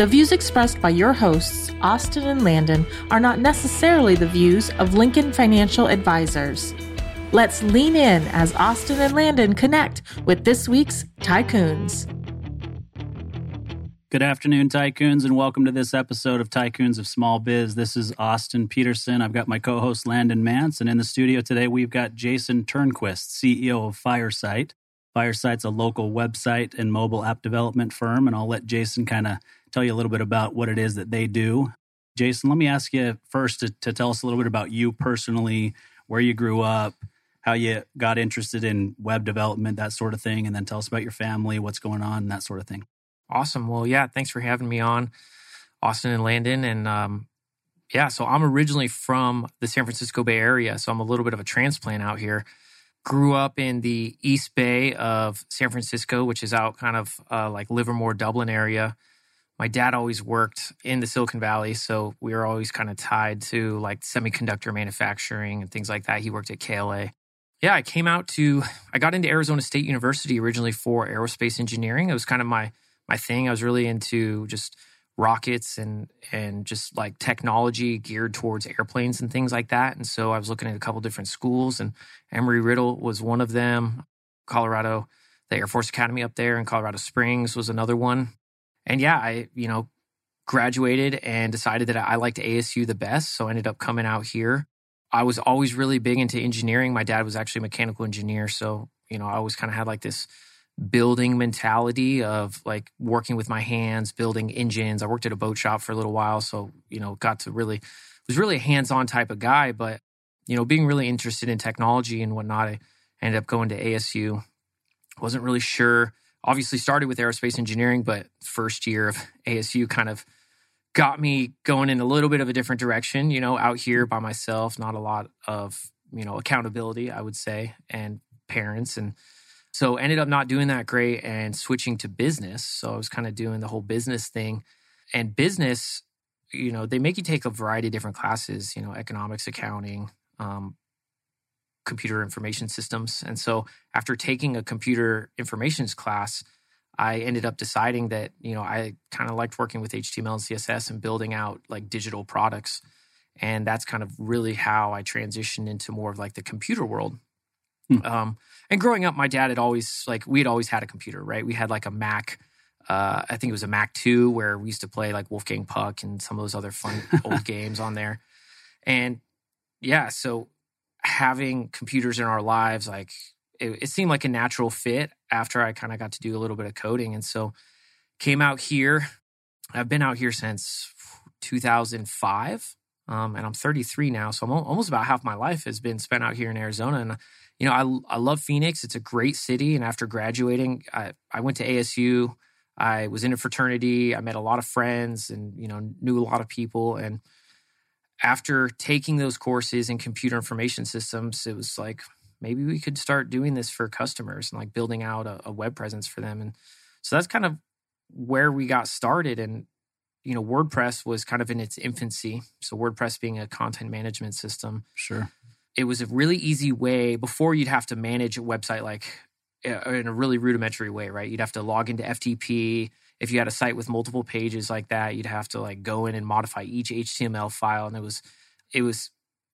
The views expressed by your hosts, Austin and Landon, are not necessarily the views of Lincoln Financial Advisors. Let's lean in as Austin and Landon connect with this week's Tycoons. Good afternoon, Tycoons, and welcome to this episode of Tycoons of Small Biz. This is Austin Peterson. I've got my co host Landon Mance, and in the studio today, we've got Jason Turnquist, CEO of Fyresite. Fyresite's a local website and mobile app development firm, and I'll let Jason kind of tell you a little bit about what it is that they do. Jason, let me ask you first to, to tell us a little bit about you personally, where you grew up, how you got interested in web development, that sort of thing, and then tell us about your family, what's going on, that sort of thing. Awesome. Well, yeah, thanks for having me on, Austin and Landon. And um, yeah, so I'm originally from the San Francisco Bay Area, so I'm a little bit of a transplant out here. Grew up in the East Bay of San Francisco, which is out kind of uh, like Livermore, Dublin area my dad always worked in the Silicon Valley, so we were always kind of tied to like semiconductor manufacturing and things like that. He worked at KLA. Yeah, I came out to I got into Arizona State University originally for aerospace engineering. It was kind of my my thing. I was really into just rockets and and just like technology geared towards airplanes and things like that. And so I was looking at a couple different schools and Embry-Riddle was one of them. Colorado, the Air Force Academy up there in Colorado Springs was another one and yeah, I, you know, graduated and decided that I liked ASU the best. So I ended up coming out here. I was always really big into engineering. My dad was actually a mechanical engineer. So, you know, I always kind of had like this building mentality of like working with my hands, building engines. I worked at a boat shop for a little while. So, you know, got to really, was really a hands on type of guy. But, you know, being really interested in technology and whatnot, I ended up going to ASU. Wasn't really sure obviously started with aerospace engineering, but first year of ASU kind of got me going in a little bit of a different direction, you know, out here by myself, not a lot of, you know, accountability, I would say, and parents. And so ended up not doing that great and switching to business. So I was kind of doing the whole business thing. And business, you know, they make you take a variety of different classes, you know, economics, accounting, um, computer information systems. And so after taking a computer informations class, I ended up deciding that, you know, I kind of liked working with HTML and CSS and building out like digital products. And that's kind of really how I transitioned into more of like the computer world. Hmm. Um, and growing up, my dad had always like we had always had a computer, right? We had like a Mac. Uh, I think it was a Mac two where we used to play like Wolfgang Puck and some of those other fun old games on there. And yeah, so having computers in our lives, like it, it seemed like a natural fit after I kind of got to do a little bit of coding. And so came out here. I've been out here since 2005. Um, and I'm 33 now, so I'm almost about half my life has been spent out here in Arizona. And you know, I I love Phoenix. It's a great city. And after graduating, I I went to ASU. I was in a fraternity. I met a lot of friends, and you know, knew a lot of people. And after taking those courses in computer information systems, it was like maybe we could start doing this for customers and like building out a, a, web presence for them. And so that's kind of where we got started. And you know, WordPress was kind of in its infancy. So WordPress being a content management system, sure, it was a really easy way before you'd have to manage a website like uh, in a really rudimentary way, right? You'd have to log into FTP if you had a site with multiple pages like that, you'd have to like go in and modify each HTML file, and it was it was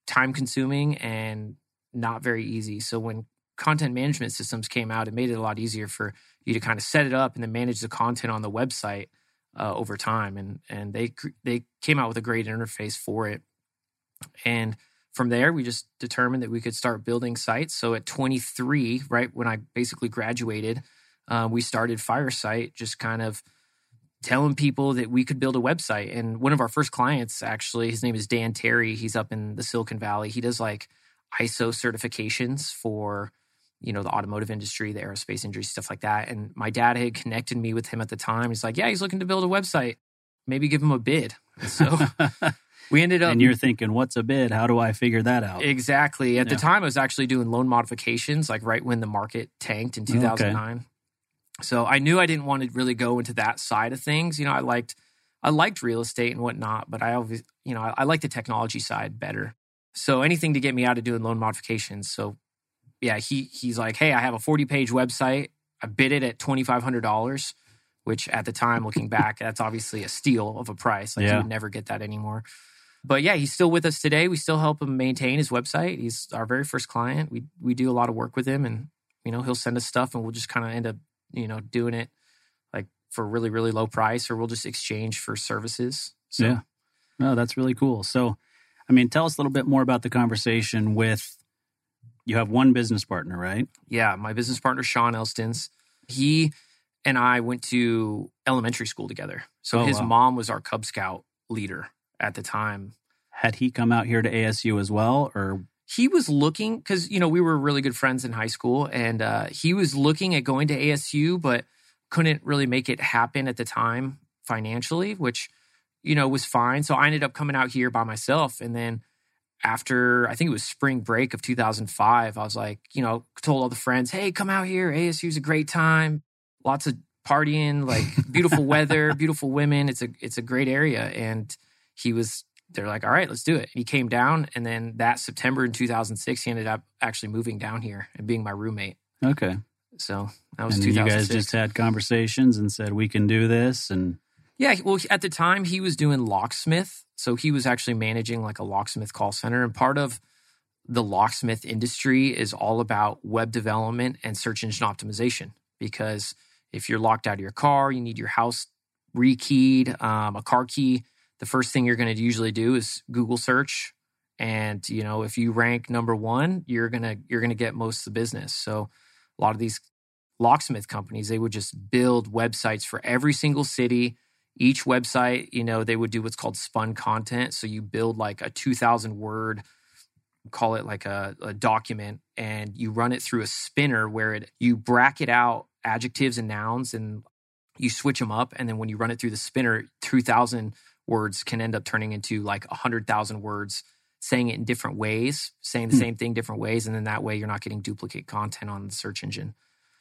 time consuming and not very easy. So when content management systems came out, it made it a lot easier for you to kind of set it up and then manage the content on the website uh, over time. And and they they came out with a great interface for it. And from there, we just determined that we could start building sites. So at 23, right when I basically graduated, uh, we started Fyresite, just kind of telling people that we could build a website. And one of our first clients, actually, his name is Dan Terry. He's up in the Silicon Valley. He does like ISO certifications for you know the automotive industry, the aerospace industry, stuff like that. And my dad had connected me with him at the time. He's like, "Yeah, he's looking to build a website. Maybe give him a bid." And so we ended up and you're thinking, what's a bid? How do I figure that out? exactly at the time I was actually doing loan modifications, like right when the market tanked in Okay. 2009. So I knew I didn't want to really go into that side of things. You know, I liked I liked real estate and whatnot, but I always, you know, I, I like the technology side better. So anything to get me out of doing loan modifications. So yeah, he he's like, hey, I have a 40 page website. I bid it at twenty five hundred dollars, which at the time, looking back, that's obviously a steal of a price. Like Yeah. you would never get that anymore. But yeah, he's still with us today. We still help him maintain his website. He's our very first client. We we do a lot of work with him, and you know he'll send us stuff, and we'll just kind of end up you know doing it like for really really low price, or we'll just exchange for services. So, Yeah. No, that's really cool. So, I mean, tell us a little bit more about the conversation with you have one business partner, right? yeah, my business partner Sean Elstons, he and I went to elementary school together. So Oh, his wow. mom was our Cub Scout leader at the time. Had he come out here to ASU as well, or He was looking because you know we were really good friends in high school, and uh, he was looking at going to ASU, but couldn't really make it happen at the time financially, which you know was fine. So I ended up coming out here by myself, and then after I think it was spring break of 2005, I was like, you know, told all the friends, hey, come out here. ASU's a great time. Lots of partying, like beautiful weather, beautiful women. It's a it's a great area. And he was they're like, all right, let's do it. He came down and then that September in 2006, he ended up actually moving down here and being my roommate. okay? So that was And then you guys just had conversations and said we can do this, and Yeah, well, at the time he was doing locksmith, so he was actually managing like a locksmith call center, and part of the locksmith industry is all about web development and search engine optimization. Because if you're locked out of your car, you need your house rekeyed, um, a car key. The first thing you're going to usually do is Google search, and you know if you rank number one, you're gonna you're gonna get most of the business. So a lot of these locksmith companies they would just build websites for every single city each website you know they would do what's called spun content so you build like a 2000 word call it like a, a document and you run it through a spinner where it you bracket out adjectives and nouns and you switch them up and then when you run it through the spinner 2000 words can end up turning into like 100000 words saying it in different ways saying the Hmm. same thing different ways and then that way you're not getting duplicate content on the search engine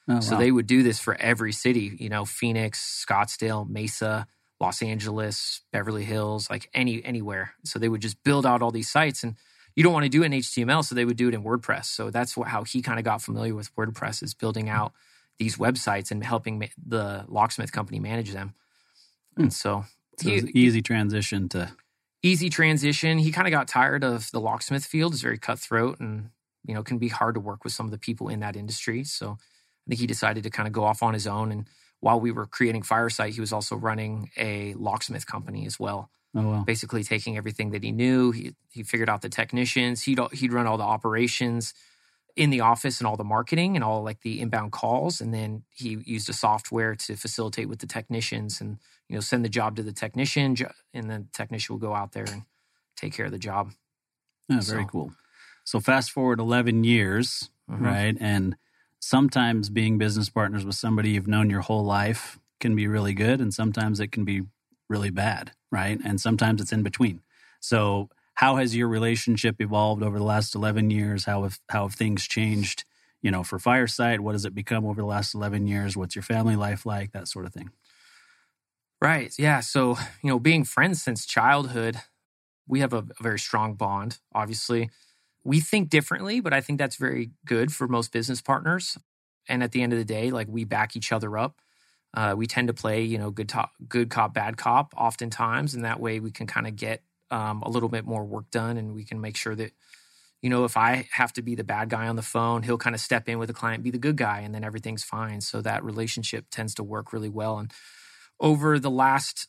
oh, so wow. they would do this for every city, you know, Phoenix, Scottsdale, Mesa, Los Angeles, Beverly Hills, like any anywhere. So they would just build out all these sites and you don't want to do it in HTML, so they would do it in WordPress. So that's what, how he kind of got familiar with WordPress is building out these websites and helping ma- the locksmith company manage them. And so, So it was he- an easy transition to easy transition. He kind of got tired of the locksmith field. It's very cutthroat and, you know, can be hard to work with some of the people in that industry. So I think he decided to kind of go off on his own. And while we were creating Fyresite, he was also running a locksmith company as well. oh well. Basically taking everything that he knew. He, he figured out the technicians. He'd, he'd run all the operations in the office and all the marketing and all like the inbound calls. And then he used a software to facilitate with the technicians and, you know, send the job to the technician. And the technician will go out there and take care of the job. Yeah, very So- cool. So fast forward 11 years, Mhm. right? And sometimes being business partners with somebody you've known your whole life can be really good and sometimes it can be really bad, right? And sometimes it's in between. So how has your relationship evolved over the last 11 years? How have how have things changed, you know, for Fyresite? What has it become over the last 11 years? What's your family life like? That sort of thing. Right. Yeah. So, you know, being friends since childhood, we have a, a very strong bond, obviously. We think differently, but I think that's very good for most business partners. And at the end of the day, like we back each other up. Uh, we tend to play, you know, good top, good cop, bad cop, oftentimes, and that way we can kind of get um, a little bit more work done, and we can make sure that, you know, if I have to be the bad guy on the phone, he'll kind of step in with the client, be the good guy, and then everything's fine. So that relationship tends to work really well. And over the last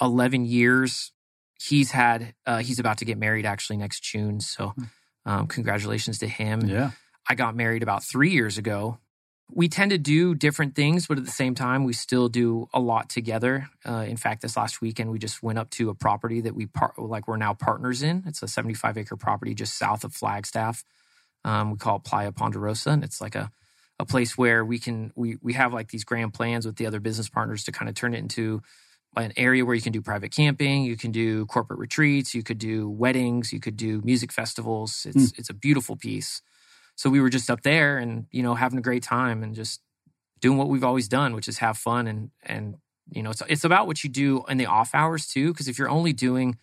11 years he's had uh, he's about to get married actually next june so um, congratulations to him. Yeah. i got married about three years ago. We tend to do different things but at the same time we still do a lot together. Uh, in fact this last weekend we just went up to a property that we part, like we're now partners in. It's a 75 acre property just south of flagstaff. Um, we call it playa ponderosa and it's like a a place where we can we we have like these grand plans with the other business partners to kind of turn it into an area where you can do private camping, you can do corporate retreats, you could do weddings, you could do music festivals. It's mm. it's a beautiful piece. So we were just up there and you know having a great time and just doing what we've always done, which is have fun and and you know it's it's about what you do in the off hours too. Because if you're only doing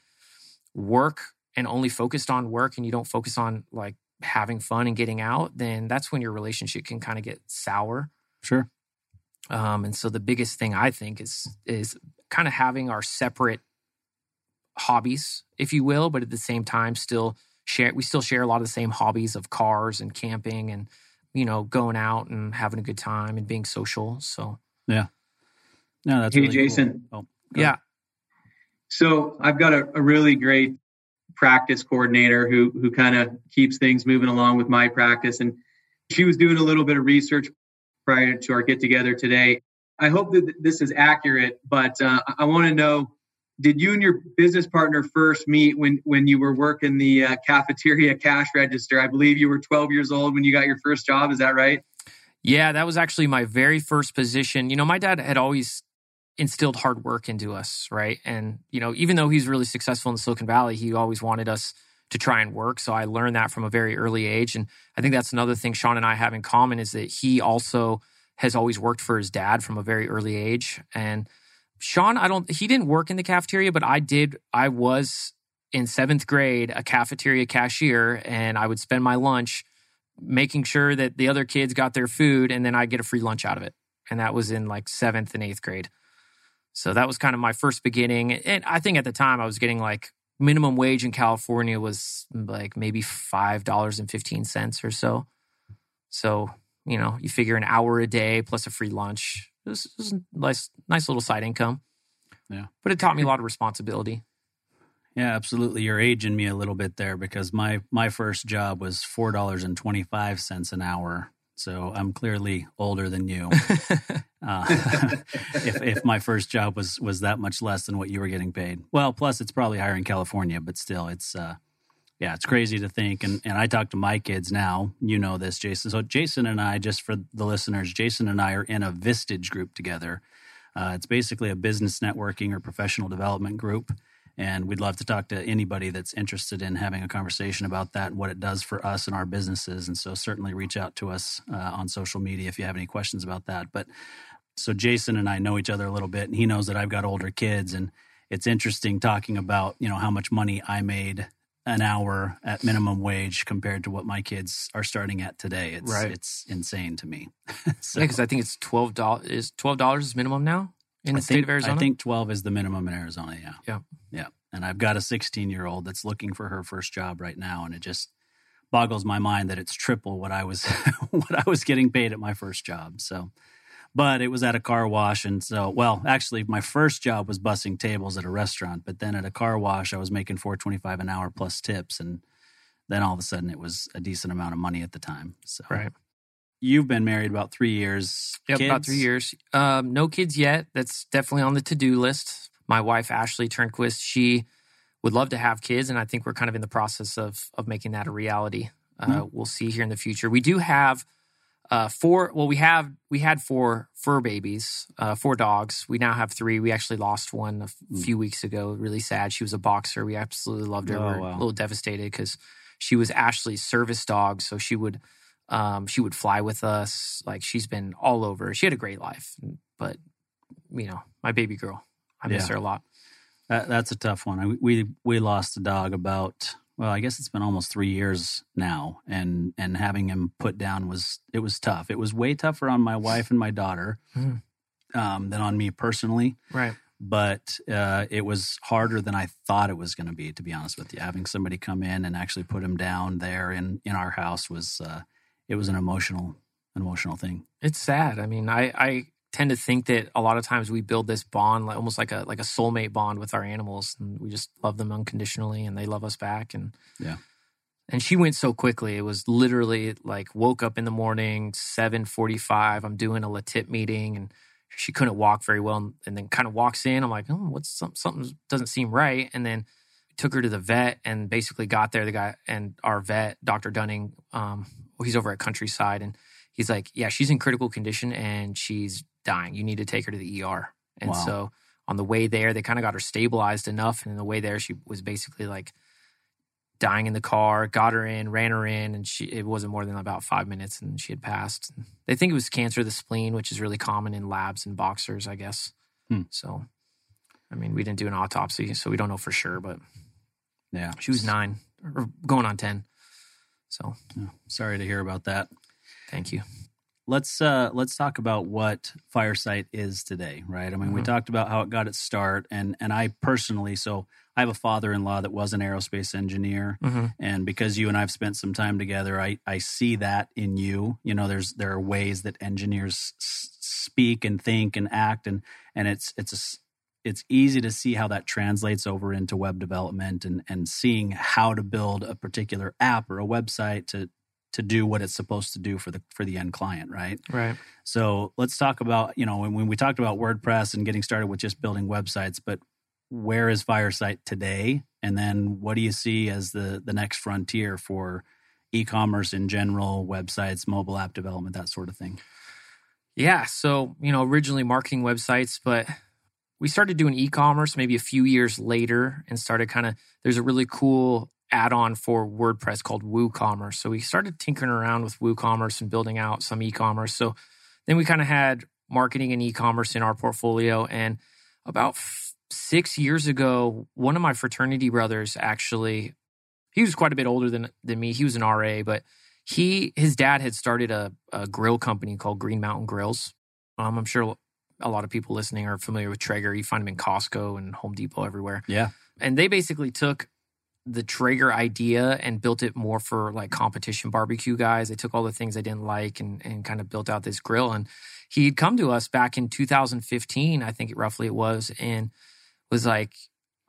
work and only focused on work and you don't focus on like having fun and getting out, then that's when your relationship can kind of get sour. Sure. Um, and so the biggest thing I think is is kind of having our separate hobbies, if you will, but at the same time still share we still share a lot of the same hobbies of cars and camping and you know going out and having a good time and being social. So yeah, no, that's hey really Jason. Cool. Oh, yeah. So I've got a, a really great practice coordinator who who kind of keeps things moving along with my practice, and she was doing a little bit of research prior to our get together today. I hope that this is accurate, but uh, I want to know did you and your business partner first meet when when you were working the uh, cafeteria cash register? I believe you were 12 years old when you got your first job. Is that right? Yeah, that was actually my very first position. You know, my dad had always instilled hard work into us, right? And you know, even though he's really successful in Silicon Valley, he always wanted us to try and work. So I learned that from a very early age, and I think that's another thing Sean and I have in common is that he also has always worked for his dad from a very early age. And Sean, I don't, he didn't work in the cafeteria, but I did. I was in seventh grade a cafeteria cashier, and I would spend my lunch making sure that the other kids got their food, and then I get a free lunch out of it. And that was in like seventh and eighth grade. So that was kind of my first beginning. And I think at the time I was getting like minimum wage in California was like maybe $5.15 or so. So you know, you figure an hour a day plus a free lunch. It was, it was a nice, nice little side income. Yeah. But it taught me a lot of responsibility. Yeah, absolutely. You're aging me a little bit there because my my first job was four dollars and twenty five cents an hour. So I'm clearly older than you. uh, if if my first job was was that much less than what you were getting paid, well, plus it's probably higher in California, but still, it's uh, yeah, it's crazy to think. And, and I talk to my kids now. You know this, Jason. So, Jason and I, just for the listeners, Jason and I are in a Vistage group together. Uh, it's basically a business networking or professional development group. And we'd love to talk to anybody that's interested in having a conversation about that and what it does for us and our businesses. And so, certainly reach out to us uh, on social media if you have any questions about that. But so, Jason and I know each other a little bit, and he knows that I've got older kids. And it's interesting talking about, you know, how much money I made an hour at minimum wage compared to what my kids are starting at today. It's right. it's insane to me. so, yeah, because I think it's twelve dollars. Is twelve dollars minimum now in the I state think, of Arizona? I think twelve is the minimum in Arizona. Yeah, yeah, yeah. And I've got a sixteen year old that's looking for her first job right now, and it just boggles my mind that it's triple what I was what I was getting paid at my first job. So but it was at a car wash. And so, well, actually, my first job was bussing tables at a restaurant, but then at a car wash, I was making four twenty five an hour plus tips, and then all of a sudden, it was a decent amount of money at the time. So, right. You've been married about three years. Yep, kids? about three years. Um, no kids yet. That's definitely on the to do list. My wife Ashley Turnquist, she would love to have kids, and I think we're kind of in the process of of making that a reality. Uh, mm-hmm. We'll see here in the future. We do have uh, four. Well, we have we had four fur babies, uh, four dogs. We now have three. We actually lost one a f- mm. few weeks ago. Really sad. She was a boxer. We absolutely loved her. Oh, We're wow. a little devastated because she was Ashley's service dog. So she would um, she would fly with us. Like she's been all over. She had a great life, but you know, my baby girl, I miss yeah. her a lot. That, that's a tough one. We we lost a dog about well, I guess it's been almost three years now, and and having him put down was it was tough. It was way tougher on my wife and my daughter mm. um, than on me personally. Right. But uh, it was harder than I thought it was going to be. To be honest with you, having somebody come in and actually put him down there in in our house was uh, it was an emotional an emotional thing. It's sad. I mean, I I tend to think that a lot of times we build this bond like almost like a like a soulmate bond with our animals and we just love them unconditionally and they love us back and yeah. And she went so quickly. It was literally like woke up in the morning 7.45 i'm doing a latit meeting and she couldn't walk very well and then kind of walks in. I'm like oh what's some, something doesn't seem right. And then took her to the vet and basically got there. The guy and our vet dr dunning um, he's over at countryside and he's like yeah she's in critical condition and she's dying. You need to take her to the ER. And wow. so on the way there, they kind of got her stabilized enough. And in the way there, she was basically like dying in the car, got her in, ran her in, and she it wasn't more than about five minutes and she had passed. They think it was cancer of the spleen, which is really common in labs and boxers, I guess. Hmm. So I mean, we didn't do an autopsy, so we don't know for sure, but yeah. She was nine or going on ten. So yeah, sorry to hear about that. Thank you let's uh let's talk about what Fyresite is today, right? I mean, mm-hmm. we talked about how it got its start and and I personally so I have a father-in-law that was an aerospace engineer mm-hmm. and because you and I've spent some time together, I I see that in you. You know, there's there are ways that engineers s- speak and think and act and and it's it's a it's easy to see how that translates over into web development and and seeing how to build a particular app or a website to to do what it's supposed to do for the for the end client, right? Right. So let's talk about you know when, when we talked about WordPress and getting started with just building websites, but where is Fyresite today, and then what do you see as the the next frontier for e-commerce in general, websites, mobile app development, that sort of thing? Yeah. So you know originally marketing websites, but we started doing e-commerce maybe a few years later and started kind of there's a really cool add-on for WordPress called WooCommerce. So we started tinkering around with WooCommerce and building out some e-commerce. So then we kind of had marketing and e-commerce in our portfolio. And about f- six years ago, one of my fraternity brothers actually, he was quite a bit older than than me. He was an RA, but he his dad had started a, a grill company called Green Mountain Grills. Um, I'm sure a lot of people listening are familiar with Traeger. You find them in Costco and Home Depot everywhere. Yeah. And they basically took the Traeger idea and built it more for like competition barbecue guys. They took all the things I didn't like and, and kind of built out this grill. And he'd come to us back in 2015, I think roughly it was, and was like,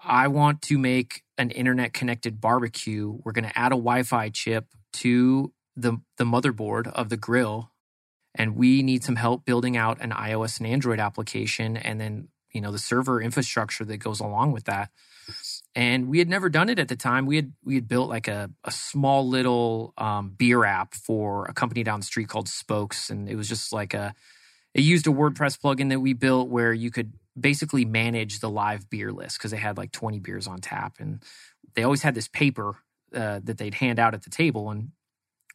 I want to make an internet connected barbecue. We're going to add a Wi Fi chip to the, the motherboard of the grill. And we need some help building out an iOS and Android application and then, you know, the server infrastructure that goes along with that. And we had never done it at the time. We had we had built like a, a small little um, beer app for a company down the street called Spokes, and it was just like a it used a WordPress plugin that we built where you could basically manage the live beer list because they had like 20 beers on tap, and they always had this paper uh, that they'd hand out at the table, and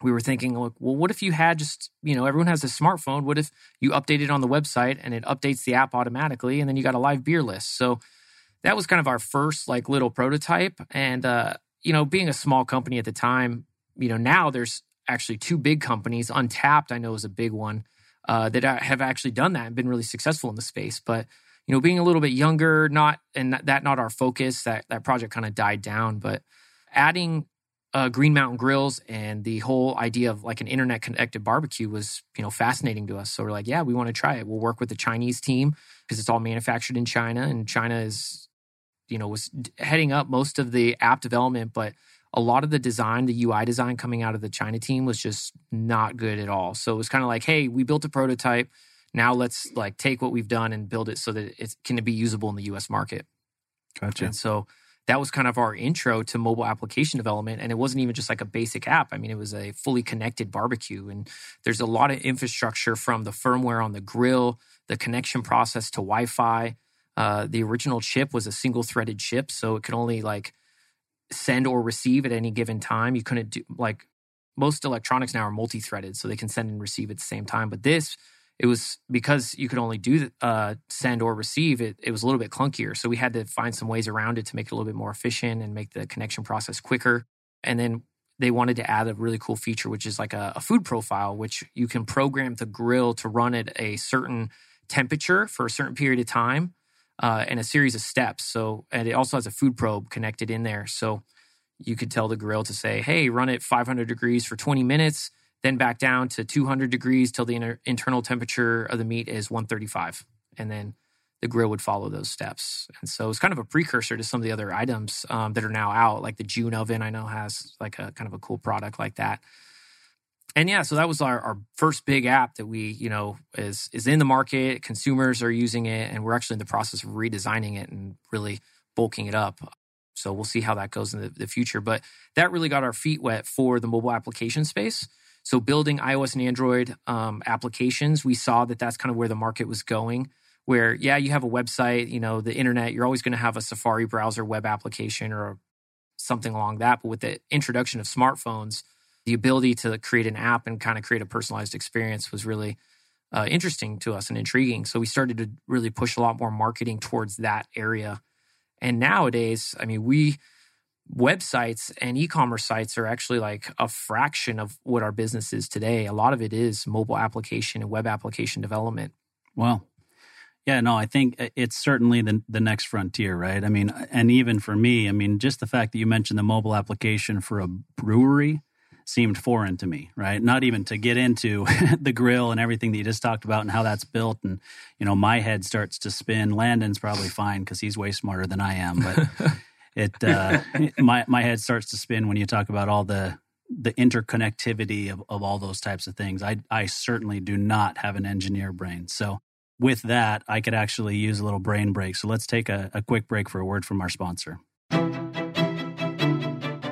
we were thinking, look, well, what if you had just, you know, everyone has a smartphone. What if you update it on the website and it updates the app automatically, and then you got a live beer list? So that was kind of our first like little prototype. And uh, you know, being a small company at the time, you know, now there's actually two big companies. Untappd, I know, is a big one uh, that have actually done that and been really successful in the space. But you know, being a little bit younger, not and that not our focus. That that project kind of died down. But adding uh, Green Mountain Grills and the whole idea of like an internet connected barbecue was, you know, fascinating to us. So we're like, yeah, we want to try it. We'll work with the Chinese team because it's all manufactured in China, and China is you know was heading up most of the app development, but a lot of the design, the UI design coming out of the China team was just not good at all. So it was kind of like, hey, we built a prototype. Now let's like take what we've done and build it so that it can be usable in the US market. Gotcha. And so that was kind of our intro to mobile application development. And it wasn't even just like a basic app. I mean, it was a fully connected barbecue. And there's a lot of infrastructure from the firmware on the grill, the connection process to Wi Fi, uh, the original chip was a single threaded chip, so it could only like send or receive at any given time. You couldn't do like most electronics now are multi threaded, so they can send and receive at the same time. But this, it was because you could only do uh, send or receive. It, it was a little bit clunkier, so we had to find some ways around it to make it a little bit more efficient and make the connection process quicker. And then they wanted to add a really cool feature, which is like a, a food profile, which you can program the grill to run at a certain temperature for a certain period of time uh, and a series of steps. So, and it also has a food probe connected in there. So you could tell the grill to say, hey, run it 500 degrees for 20 minutes, then back down to 200 degrees till the inter- internal temperature of the meat is 135. And then the grill would follow those steps. And so it's kind of a precursor to some of the other items um, that are now out, like the June oven, I know has like a kind of a cool product like that and yeah, so that was our, our first big app that we, you know, is is in the market. Consumers are using it, and we're actually in the process of redesigning it and really bulking it up. So we'll see how that goes in the, the future. But that really got our feet wet for the mobile application space. So building iOS and Android um, applications, we saw that that's kind of where the market was going. where yeah, you have a website, you know, the internet, you're always going to have a Safari browser web application or something along that. But with the introduction of smartphones, the ability to create an app and kind of create a personalized experience was really uh, interesting to us and intriguing. So we started to really push a lot more marketing towards that area. And nowadays, I mean, we websites and e-commerce sites are actually like a fraction of what our business is today. A lot of it is mobile application and web application development. Well, yeah, no, I think uh, it's certainly the the next frontier, right? I mean, and even for me, I mean, just the fact that you mentioned the mobile application for a brewery seemed foreign to me, right? Not even to get into the grill and everything that you just talked about and how that's built. And, you know, my head starts to spin. Landon's probably fine because he's way smarter than I am. But it, uh, my, my head starts to spin when you talk about all the, the interconnectivity of, of all those types of things. I, I certainly do not have an engineer brain. So with that, I could actually use a little brain break. So let's take a, a quick break for a word from our sponsor.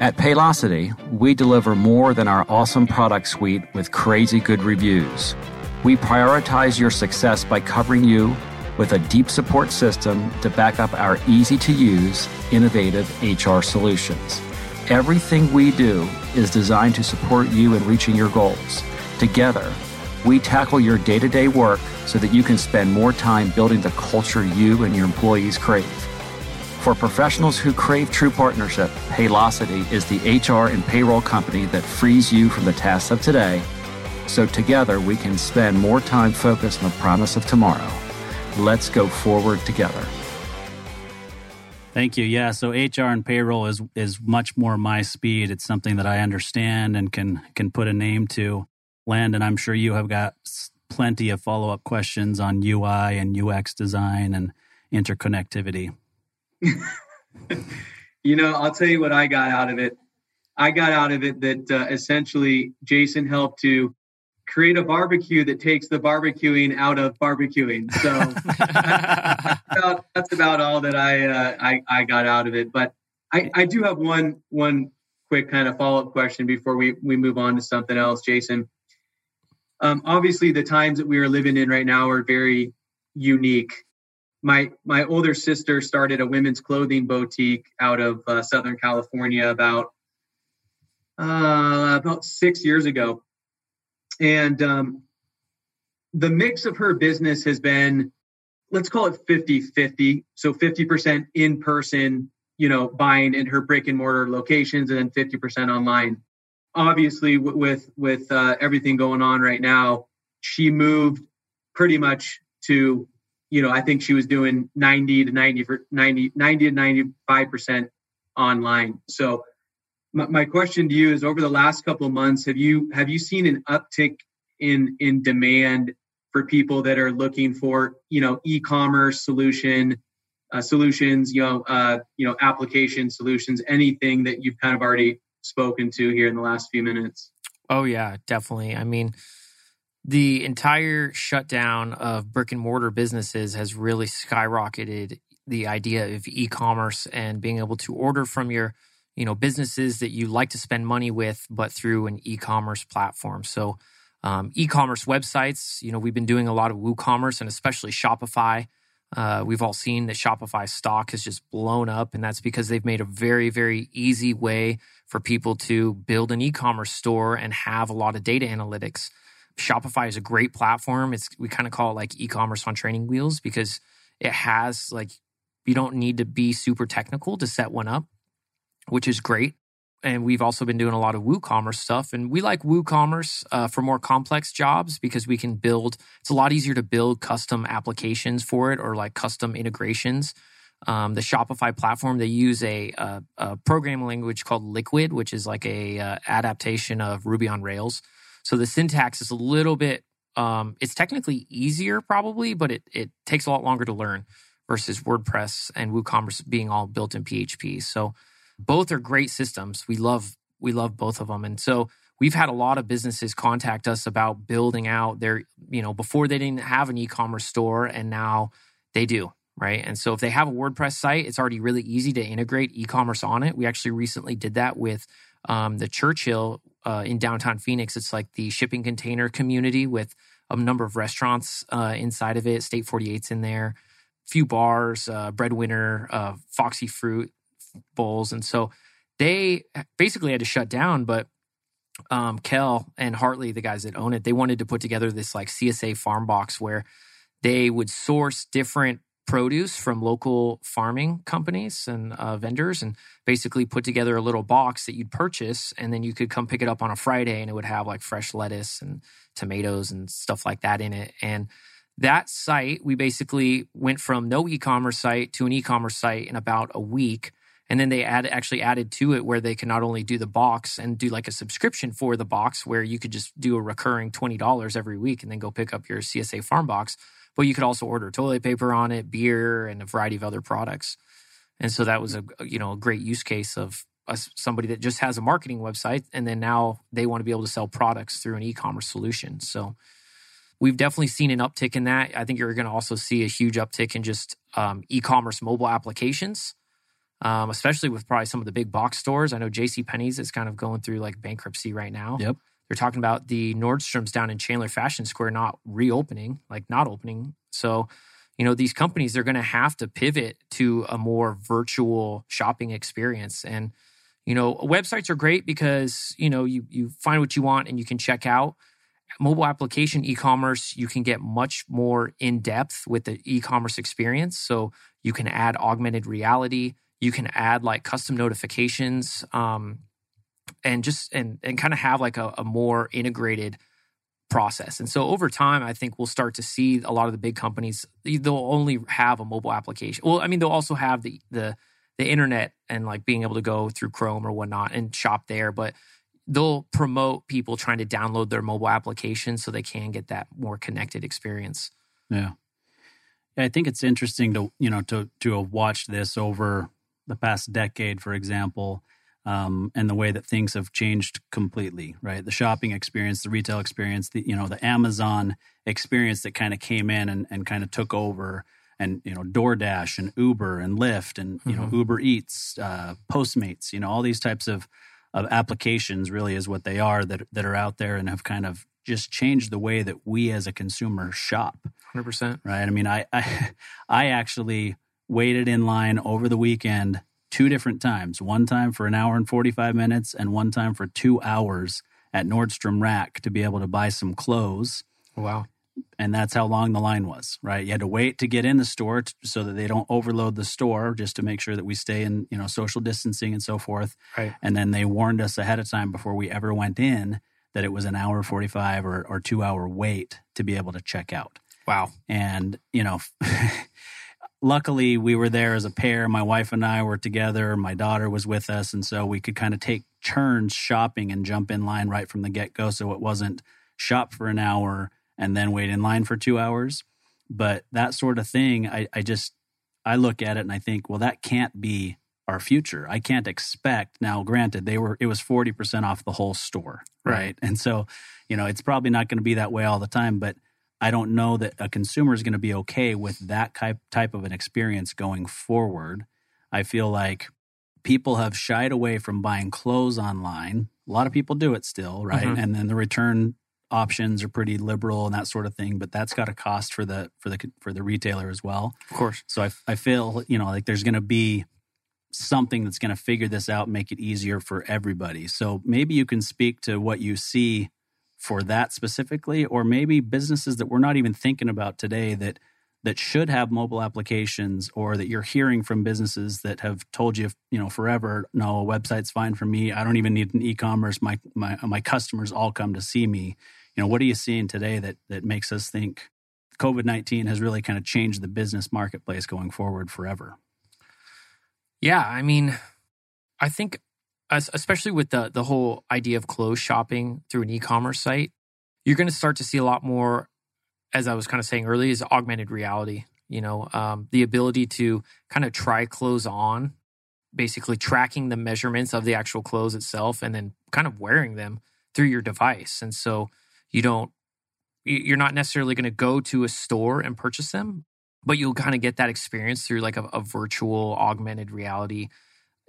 At Paylocity, we deliver more than our awesome product suite with crazy good reviews. We prioritize your success by covering you with a deep support system to back up our easy to use, innovative HR solutions. Everything we do is designed to support you in reaching your goals. Together, we tackle your day to day work so that you can spend more time building the culture you and your employees crave. For professionals who crave true partnership, Paylocity is the HR and payroll company that frees you from the tasks of today so together we can spend more time focused on the promise of tomorrow. Let's go forward together. Thank you. Yeah, so HR and payroll is is much more my speed. It's something that I understand and can can put a name to. Landon, I'm sure you have got plenty of follow up questions on UI and UX design and interconnectivity. you know, I'll tell you what I got out of it. I got out of it that uh, essentially Jason helped to create a barbecue that takes the barbecuing out of barbecuing. So that's, about, that's, about, all that I, uh, I, I got out of it. But I, I do have one one quick kind of follow up question before we we move on to something else, Jason. Um, obviously, the times that we are living in right now are very unique my my older sister started a women's clothing boutique out of uh, Southern California about uh, about six years ago, and um, the mix of her business has been let's call it 50-50 so 50% in person you know buying in her brick and mortar locations and then 50% online obviously with with uh, everything going on right now she moved pretty much to you know, I think she was doing 90 to 90 for 90, 90 to 95% online. So my, my question to you is over the last couple of months, have you, have you seen an uptick in, in demand for people that are looking for, you know, e-commerce solution, uh, solutions, you know, uh, you know, application solutions, anything that you've kind of already spoken to here in the last few minutes? Oh yeah, definitely. I mean, the entire shutdown of brick and mortar businesses has really skyrocketed the idea of e-commerce and being able to order from your you know businesses that you like to spend money with but through an e-commerce platform. So um, e-commerce websites you know we've been doing a lot of woocommerce and especially shopify. Uh, we've all seen that shopify stock has just blown up and that's because they've made a very very easy way for people to build an e-commerce store and have a lot of data analytics. Shopify is a great platform. It's we kind of call it like e-commerce on training wheels because it has like you don't need to be super technical to set one up, which is great. And we've also been doing a lot of WooCommerce stuff, and we like WooCommerce uh, for more complex jobs because we can build. It's a lot easier to build custom applications for it or like custom integrations. Um, the Shopify platform they use a, a, a, programming language called Liquid, which is like a uh, adaptation of Ruby on Rails. So the syntax is a little bit, um, it's technically easier probably, but it, it takes a lot longer to learn versus WordPress and WooCommerce being all built in PHP. So both are great systems. We love we love both of them, and so we've had a lot of businesses contact us about building out their you know before they didn't have an e-commerce store, and now they do right? And so if they have a WordPress site, it's already really easy to integrate e-commerce on it. We actually recently did that with um, the Churchill uh, in downtown Phoenix. It's like the shipping container community with a number of restaurants uh, inside of it. State 48's in there, few bars, uh, Breadwinner, uh, Foxy Fruit bowls, and so they basically had to shut down. But um, Kel and Hartley, the guys that own it, they wanted to put together this like CSA farm box where they would source different produce from local farming companies and uh, vendors and basically put together a little box that you'd purchase and then you could come pick it up on a friday and it would have like fresh lettuce and tomatoes and stuff like that in it and that site we basically went from no e-commerce site to an e-commerce site in about a week and then they add, actually added to it where they can not only do the box and do like a subscription for the box where you could just do a recurring $20 every week and then go pick up your CSA farm box but you could also order toilet paper on it, beer, and a variety of other products. And so that was a you know a great use case of somebody that just has a marketing website, and then now they want to be able to sell products through an e-commerce solution. So we've definitely seen an uptick in that. I think you're going to also see a huge uptick in just um, e-commerce mobile applications. Um, especially with probably some of the big box stores. I know J.C. Penney's is kind of going through like bankruptcy right now. Yep. They're talking about the Nordstroms down in Chandler Fashion Square not reopening, like not opening. So, you know, these companies they're going to have to pivot to a more virtual shopping experience. And, you know, websites are great because, you know, you you find what you want and you can check out. Mobile application e-commerce, you can get much more in depth with the e-commerce experience. So you can add augmented reality. You can add like custom notifications. Um, and just and and kind of have like a, a more integrated process. And so over time, I think we'll start to see a lot of the big companies. They'll only have a mobile application. Well, I mean, they'll also have the the the internet and like being able to go through Chrome or whatnot and shop there, but they'll promote people trying to download their mobile application so they can get that more connected experience. Yeah. I think it's interesting to you know to to watched this over the past decade, for example, um, and the way that things have changed completely, right? The shopping experience, the retail experience, the you know the Amazon experience that kind of came in and, and kind of took over, and you know DoorDash and Uber and Lyft and you mm-hmm. know Uber Eats, uh, Postmates, you know all these types of of applications really is what they are that that are out there and have kind of just changed the way that we as a consumer shop. Hundred percent, right? I mean, I I, I actually waited in line over the weekend two different times one time for an hour and 45 minutes, and one time for two hours at Nordstrom Rack to be able to buy some clothes. Wow. And that's how long the line was, right? You had to wait to get in the store t- so that they don't overload the store, just to make sure that we stay in, you know, social distancing and so forth. Right. And then they warned us ahead of time before we ever went in that it was an hour 45 or, or two hour wait to be able to check out. Wow. And, you know, luckily we were there as a pair. My wife and I were together. My daughter was with us. And so we could kind of take turns shopping and jump in line right from the get go. So it wasn't shop for an hour and then wait in line for two hours. But that sort of thing, I, I just, I look at it and I think, well, that can't be our future. I can't expect now, granted, they were, it was 40% off the whole store. Right. right? And so, you know, it's probably not going to be that way all the time, but I don't know that a consumer is going to be okay with that type type of an experience going forward. I feel like people have shied away from buying clothes online. A lot of people do it still, right? Mm-hmm. And then the return options are pretty liberal and that sort of thing, but that's got a cost for the for the for the retailer as well. Of course. So I I feel, you know, like there's going to be something that's going to figure this out, make it easier for everybody. So maybe you can speak to what you see for that specifically, or maybe businesses that we're not even thinking about today that that should have mobile applications or that you're hearing from businesses that have told you you know forever no a website's fine for me. I don't even need an e-commerce. My my my customers all come to see me. You know what are you seeing today that that makes us think covid-19 has really kind of changed the business marketplace going forward forever? Yeah i mean i think especially with the the whole idea of clothes shopping through an e-commerce site, you're going to start to see a lot more. As I was kind of saying earlier, is augmented reality. You know, um, the ability to kind of try clothes on, basically tracking the measurements of the actual clothes itself, and then kind of wearing them through your device. And so you don't, you're not necessarily going to go to a store and purchase them, but you'll kind of get that experience through like a, a virtual augmented reality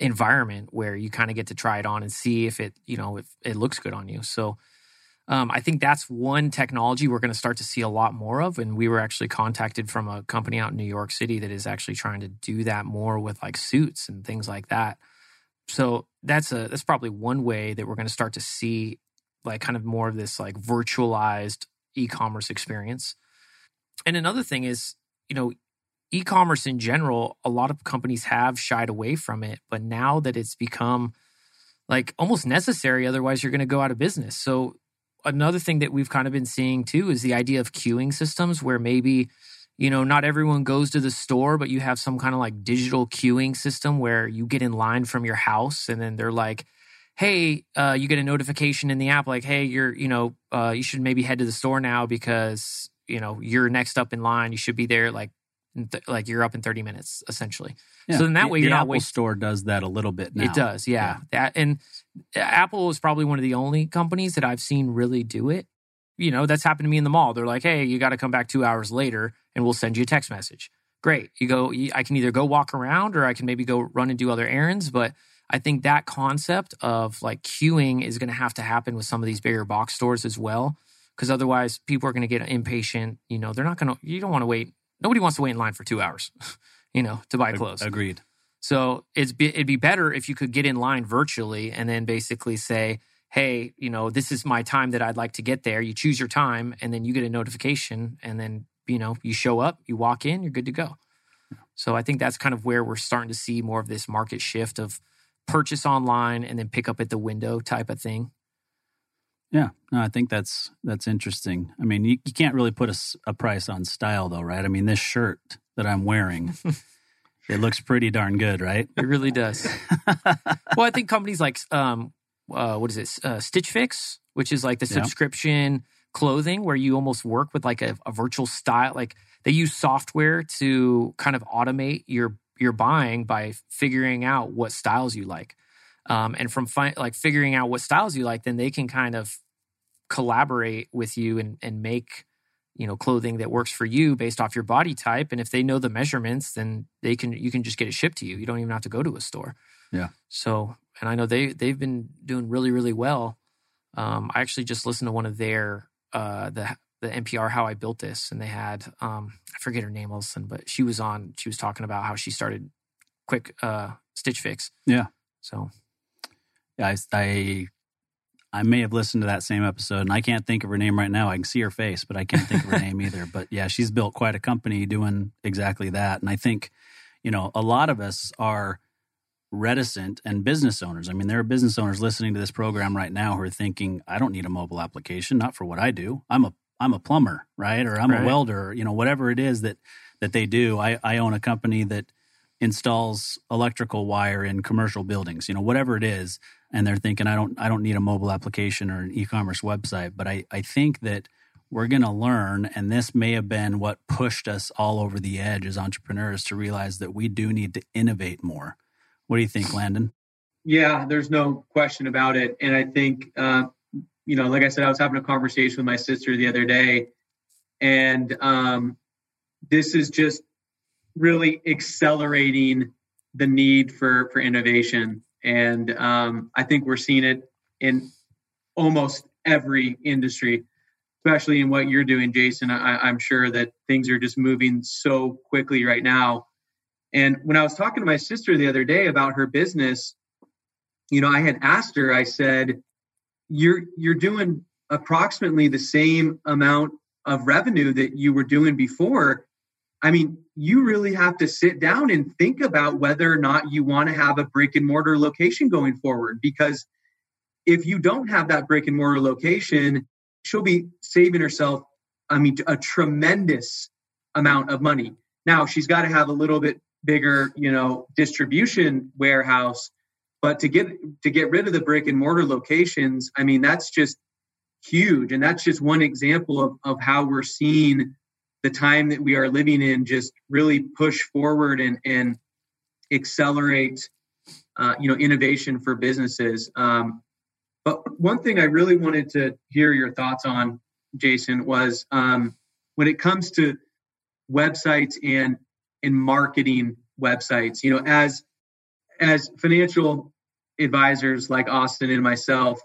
environment where you kind of get to try it on and see if it, you know, if it looks good on you. So Um, I think that's one technology we're going to start to see a lot more of. And we were actually contacted from a company out in New York City that is actually trying to do that more with like suits and things like that. So that's a that's probably one way that we're going to start to see like kind of more of this like virtualized e-commerce experience. And another thing is, you know, e-commerce in general, a lot of companies have shied away from it, but now that it's become like almost necessary otherwise you're going to go out of business. So another thing that we've kind of been seeing too is the idea of queuing systems where maybe you know not everyone goes to the store but you have some kind of like digital queuing system where you get in line from your house and then they're like hey uh, you get a notification in the app like hey you're you know uh, you should maybe head to the store now because you know you're next up in line you should be there like th- like you're up in 30 minutes essentially Yeah, so in that the- way the you're not Apple wasting Store does that a little bit now. it does, yeah. That and Apple is probably one of the only companies that I've seen really do it. You know, that's happened to me in the mall. They're like, "Hey, you got to come back 2 hours later and we'll send you a text message." Great. You go I can either go walk around or I can maybe go run and do other errands, but I think that concept of like queuing is going to have to happen with some of these bigger box stores as well because otherwise people are going to get impatient, you know, they're not going to you don't want to wait. Nobody wants to wait in line for 2 hours, you know, to buy clothes. Agreed. So it's be, it'd be better if you could get in line virtually and then basically say, "Hey, you know, this is my time that I'd like to get there." You choose your time, and then you get a notification, and then you know you show up, you walk in, you're good to go. So I think that's kind of where we're starting to see more of this market shift of purchase online and then pick up at the window type of thing. Yeah, no, I think that's that's interesting. I mean, you, you can't really put a, a, price on style, though, right? I mean, this shirt that I'm wearing, it looks pretty darn good, right? It really does. well, I think companies like um, uh, what is it, uh, Stitch Fix, which is like the Yeah. subscription clothing where you almost work with like a, a virtual style. Like they use software to kind of automate your your buying by figuring out what styles you like, um, and from fi- like figuring out what styles you like, then they can kind of collaborate with you and and make you know clothing that works for you based off your body type and if they know the measurements then they can you can just get it shipped to you. You don't even have to go to a store. Yeah. so and i know they they've been doing really really well. Um i actually just listened to one of their uh the the npr how i built this and they had um i forget her name Wilson, but she was on she was talking about how she started quick uh stitch fix. Yeah. so. Yeah, I, I I may have listened to that same episode, and I can't think of her name right now. I can see her face, but I can't think of her name either. But yeah, she's built quite a company doing exactly that. And I think, you know, a lot of us are reticent and business owners. I mean, there are business owners listening to this program right now who are thinking, I don't need a mobile application, not for what I do. I'm a I'm a plumber, right? Or I'm Right. a welder, or, you know, whatever it is that that they do. I, I own a company that installs electrical wire in commercial buildings, you know, whatever it is. And they're thinking, I don't I don't need a mobile application or an e-commerce website. But I, I think that we're gonna learn, and this may have been what pushed us all over the edge as entrepreneurs to realize that we do need to innovate more. What do you think, Landon? Yeah, there's no question about it. And I think, uh, you know, like I said, I was having a conversation with my sister the other day, and um, this is just really accelerating the need for for innovation. And um, I think we're seeing it in almost every industry, especially in what you're doing, Jason. I, I'm sure that things are just moving so quickly right now. And when I was talking to my sister the other day about her business, you know, I had asked her, I said, You're you're doing approximately the same amount of revenue that you were doing before. I mean, you really have to sit down and think about whether or not you want to have a brick and mortar location going forward. Because if you don't have that brick and mortar location, she'll be saving herself, I mean, a tremendous amount of money. Now she's got to have a little bit bigger, you know, distribution warehouse, but to get to get rid of the brick and mortar locations, I mean, that's just huge. And that's just one example of, of how we're seeing the time that we are living in just really push forward and, and accelerate, uh, you know, innovation for businesses. Um, but one thing I really wanted to hear your thoughts on, Jason, was um, when it comes to websites and and marketing websites. You know, as as financial advisors like Austin and myself,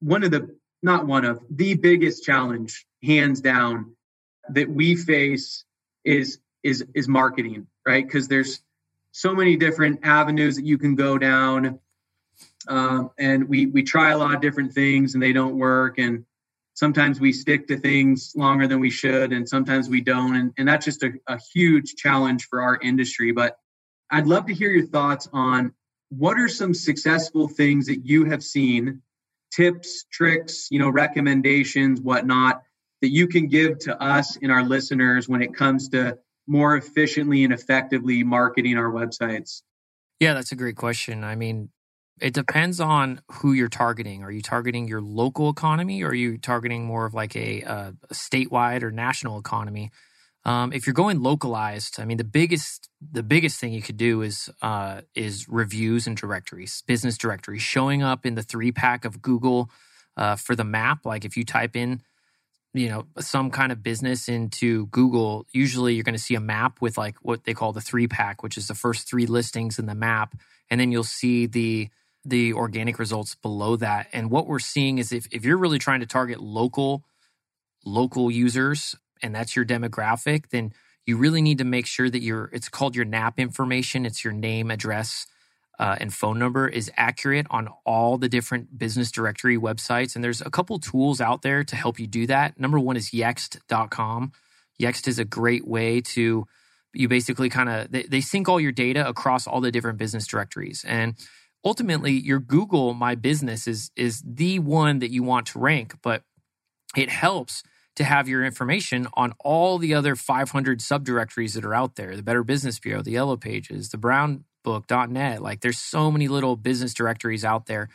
one of the not one of the biggest challenge, hands down, that we face is is is marketing, right? Because there's so many different avenues that you can go down, um, and we we try a lot of different things and they don't work, and sometimes we stick to things longer than we should, and sometimes we don't, and, and that's just a, a huge challenge for our industry. But I'd love to hear your thoughts on what are some successful things that you have seen, tips, tricks, you know, recommendations, whatnot, that you can give to us and our listeners when it comes to more efficiently and effectively marketing our websites? Yeah, that's a great question. I mean, it depends on who you're targeting. Are you targeting your local economy or are you targeting more of like a, a statewide or national economy? Um, if you're going localized, I mean the biggest the biggest thing you could do is uh, is reviews and directories, business directories, showing up in the three pack of Google uh, for the map. Like if you type in, you know, some kind of business into Google, usually you're going to see a map with like what they call the three pack, which is the first three listings in the map, and then you'll see the the organic results below that. And what we're seeing is if if you're really trying to target local local users and that's your demographic, then you really need to make sure that your it's called your NAP information. It's your name, address, uh, and phone number is accurate on all the different business directory websites. And there's a couple tools out there to help you do that. Number one is Yext.com. Yext is a great way to you basically kind of they, they sync all your data across all the different business directories and ultimately your google my business is is the one that you want to rank but it helps to have your information on all the other 500 subdirectories that are out there the Better Business Bureau, the Yellow Pages, the Brown Book.net. Like there's so many little business directories out there.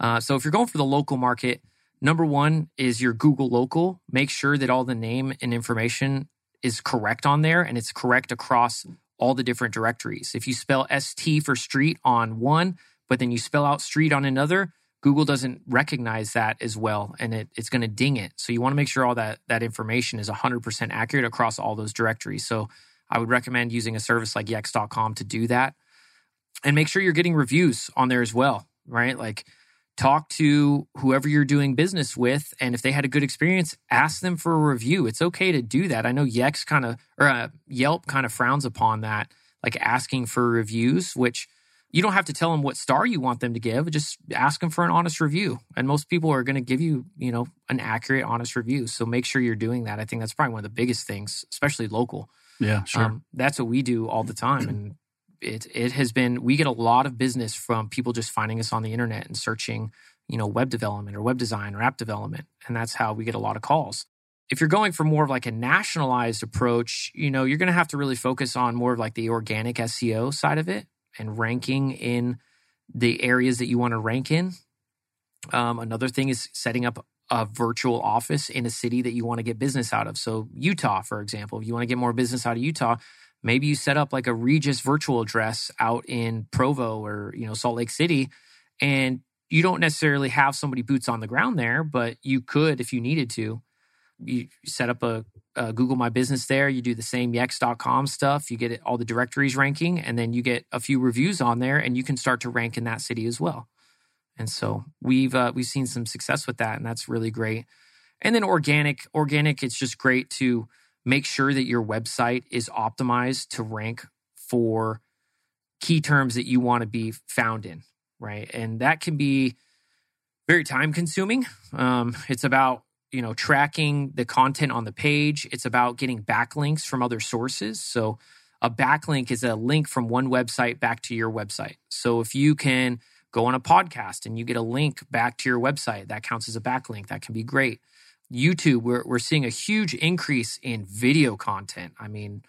Uh, so if you're going for the local market, number one is your Google local. Make sure that all the name and information is correct on there and it's correct across all the different directories. If you spell ST for street on one, but then you spell out street on another, Google doesn't recognize that as well, and it, it's going to ding it. So you want to make sure all that that information is 100% accurate across all those directories. So I would recommend using a service like Yext.com to do that, and make sure you're getting reviews on there as well. Right, like talk to whoever you're doing business with, and if they had a good experience, ask them for a review. It's okay to do that. I know Yext kind of or uh, Yelp kind of frowns upon that, like asking for reviews, which you don't have to tell them what star you want them to give just ask them for an honest review and most people are going to give you you know an accurate honest review so make sure you're doing that i think that's probably one of the biggest things especially local yeah sure um, that's what we do all the time and it it has been we get a lot of business from people just finding us on the internet and searching you know web development or web design or app development and that's how we get a lot of calls if you're going for more of like a nationalized approach you know you're going to have to really focus on more of like the organic seo side of it and ranking in the areas that you want to rank in. Um, another thing is setting up a virtual office in a city that you want to get business out of. So, Utah, for example, if you want to get more business out of Utah, maybe you set up like a Regus virtual address out in Provo or you know Salt Lake City, and you don't necessarily have somebody boots on the ground there, but you could if you needed to. You set up a uh, Google My Business there. You do the same Yext.com stuff. You get all the directories ranking, and then you get a few reviews on there, and you can start to rank in that city as well. And so we've uh, we've seen some success with that, and that's really great. And then organic, organic, it's just great to make sure that your website is optimized to rank for key terms that you want to be found in, right? And that can be very time consuming. Um, it's about you know tracking the content on the page. It's about getting backlinks from other sources. So a backlink is a link from one website back to your website. So if you can go on a podcast and you get a link back to your website that counts as a backlink. That can be great youtube we're, we're seeing a huge increase in video content. I mean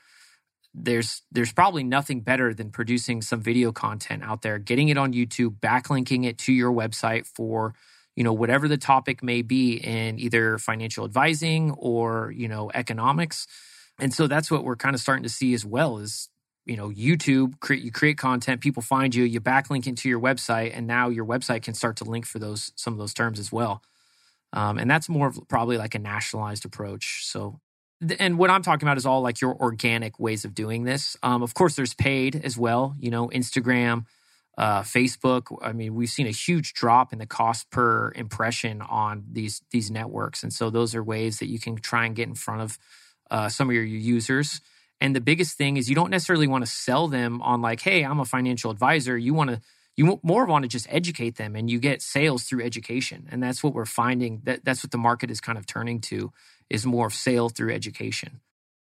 there's there's probably nothing better than producing some video content out there getting it on youtube backlinking it to your website for you know whatever the topic may be in either financial advising or you know economics. And so that's what we're kind of starting to see as well is you know youtube create you create content people find you you backlink into your website and now your website can start to link for those some of those terms as well um, and that's more of probably like a nationalized approach so and what i'm talking about is all like your organic ways of doing this um, of course there's paid as well you know instagram uh, Facebook. I mean, we've seen a huge drop in the cost per impression on these these networks, and so those are ways that you can try and get in front of uh, some of your users. And the biggest thing is you don't necessarily want to sell them on like, hey, I'm a financial advisor. You want to you more want to just educate them, and you get sales through education, and that's what we're finding. That that's what the market is kind of turning to is more of sale through education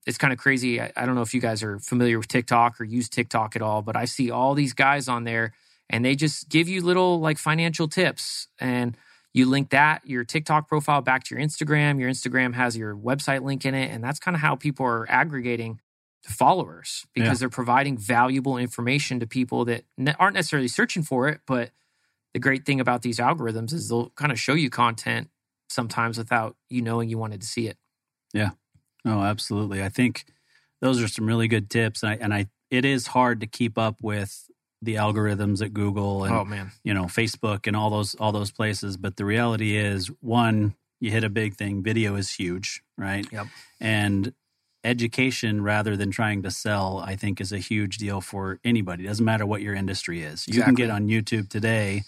it's kind of crazy. I, I, don't know if you guys are familiar with TikTok or use TikTok at all, but I see all these guys on there and they just give you little like financial tips and you link that your TikTok profile back to your Instagram. Your Instagram has your website link in it. And that's kind of how people are aggregating followers because yeah. they're providing valuable information to people that aren't necessarily searching for it. But the great thing about these algorithms is they'll kind of show you content sometimes without you knowing you wanted to see it. Yeah. Oh, absolutely. I think those are some really good tips, and I, and I it is hard to keep up with the algorithms at Google and oh, man. you know Facebook and all those all those places. But the reality is, one, you hit a big thing. Video is huge, right? Yep. And education rather than trying to sell, I think, is a huge deal for anybody. It doesn't matter what your industry is. You can get on YouTube today.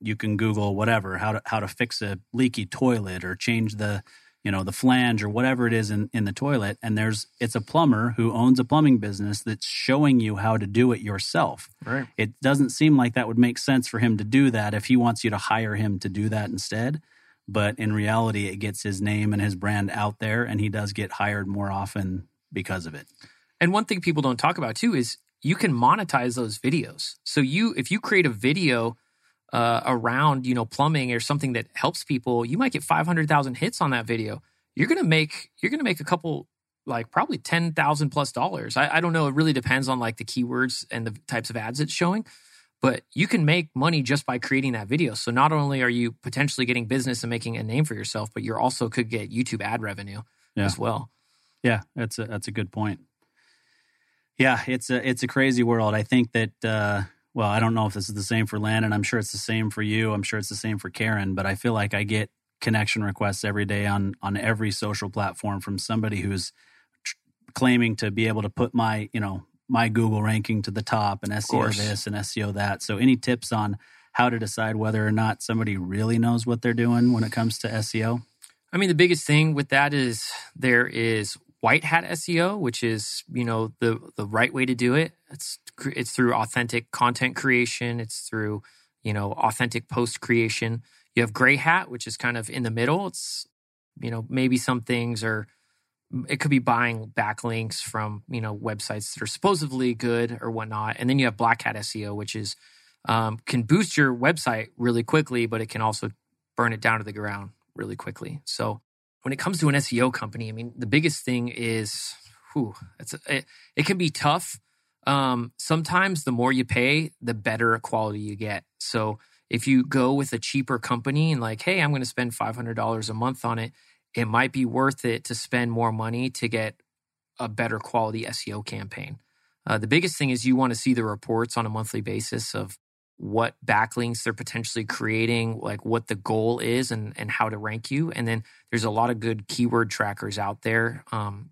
You can Google whatever how to how to fix a leaky toilet or change the you know the flange or whatever it is in, in the toilet and there's it's a plumber who owns a plumbing business that's showing you how to do it yourself right it doesn't seem like that would make sense for him to do that if he wants you to hire him to do that instead but in reality it gets his name and his brand out there and he does get hired more often because of it and one thing people don't talk about too is you can monetize those videos so you if you create a video uh, around you know plumbing or something that helps people, you might get five hundred thousand hits on that video. You're gonna make you're gonna make a couple like probably ten thousand plus dollars. I, I don't know. It really depends on like the keywords and the types of ads it's showing. But you can make money just by creating that video. So not only are you potentially getting business and making a name for yourself, but you also could get YouTube ad revenue yeah. as well. Yeah, that's a that's a good point. Yeah, it's a it's a crazy world. I think that uh, well, I don't know if this is the same for Landon. I'm sure it's the same for you. I'm sure it's the same for Karen, but I feel like I get connection requests every day on on every social platform from somebody who's tr- claiming to be able to put my, you know, my Google ranking to the top and SEO this and SEO that. So any tips on how to decide whether or not somebody really knows what they're doing when it comes to SEO? I mean, the biggest thing with that is there is white hat SEO, which is, you know, the the right way to do it. It's it's through authentic content creation. It's through you know authentic post creation. You have gray hat, which is kind of in the middle. It's you know maybe some things are it could be buying backlinks from you know websites that are supposedly good or whatnot, and then you have black hat SEO, which is um, can boost your website really quickly, but it can also burn it down to the ground really quickly. So when it comes to an SEO company, I mean the biggest thing is, whew, it's it, it can be tough um, sometimes the more you pay, the better quality you get. So if you go with a cheaper company and like, hey, I'm going to spend $500 a month on it, it might be worth it to spend more money to get a better quality SEO campaign. Uh, the biggest thing is you want to see the reports on a monthly basis of what backlinks they're potentially creating, like what the goal is and, and how to rank you. And then there's a lot of good keyword trackers out there. Um,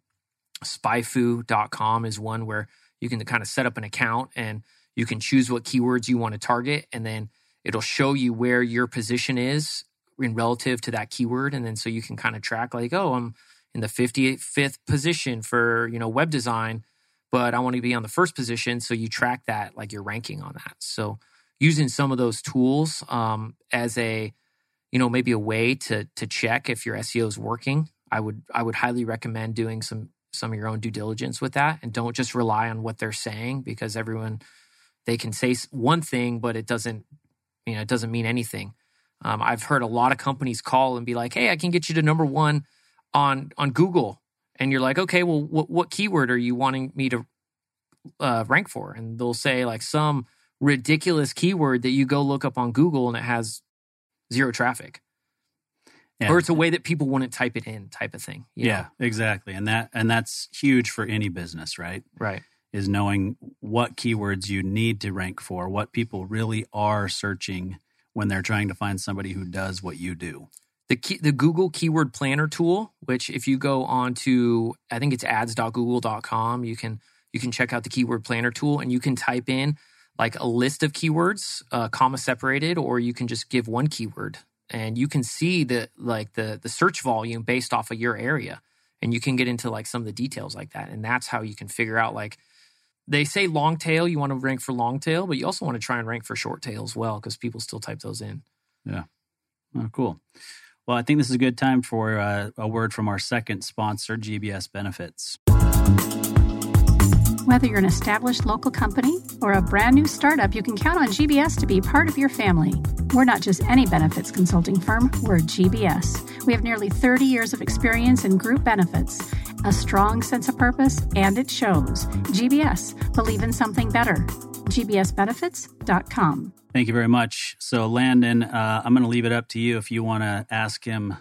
spyfu.com is one where you can kind of set up an account and you can choose what keywords you want to target and then it'll show you where your position is in relative to that keyword and then so you can kind of track like oh i'm in the 55th position for you know web design but i want to be on the first position so you track that like your ranking on that. So using some of those tools um, as a you know maybe a way to to check if your seo is working i would i would highly recommend doing some some of your own due diligence with that and don't just rely on what they're saying because everyone they can say one thing but it doesn't you know it doesn't mean anything um, i've heard a lot of companies call and be like hey i can get you to number one on on google. And you're like okay well what, what keyword are you wanting me to uh, rank for? And they'll say like some ridiculous keyword that you go look up on google and it has zero traffic. Yeah. or it's a way that people wouldn't type it in type of thing yeah know? exactly. And that and that's huge for any business right? Right. Is knowing what keywords you need to rank for what people really are searching when they're trying to find somebody who does what you do. The key, the Google Keyword Planner tool, which if you go on to I think it's ads.google.com, you can you can check out the Keyword Planner tool and you can type in like a list of keywords, uh, comma separated, or you can just give one keyword. And you can see the like the the search volume based off of your area. And you can get into like some of the details like that. And that's how you can figure out like they say long tail you want to rank for long tail but you also want to try and rank for short tail as well because people still type those in. Yeah. Oh, cool. Well i think this is a good time for uh, a word from our second sponsor gbs benefits whether you're an established local company or a brand new startup, you can count on GBS to be part of your family. We're not just any benefits consulting firm, we're GBS. We have nearly 30 years of experience in group benefits, a strong sense of purpose, and it shows. GBS, believe in something better. GBSbenefits.com. Thank you very much. So, Landon, uh, I'm going to leave it up to you if you want to ask him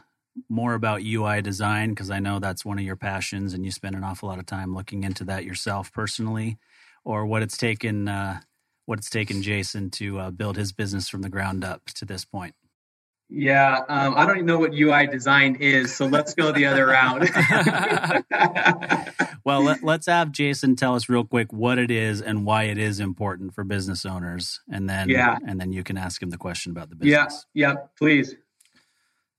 more about UI design because I know that's one of your passions and you spend an awful lot of time looking into that yourself personally, or what it's taken uh, what it's taken Jason to uh, build his business from the ground up to this point. Yeah, um, I don't even know what UI design is, so let's go the other route. well, let, us have Jason tell us real quick what it is and why it is important for business owners, and then yeah, and then you can ask him the question about the business. Yeah, yeah, please.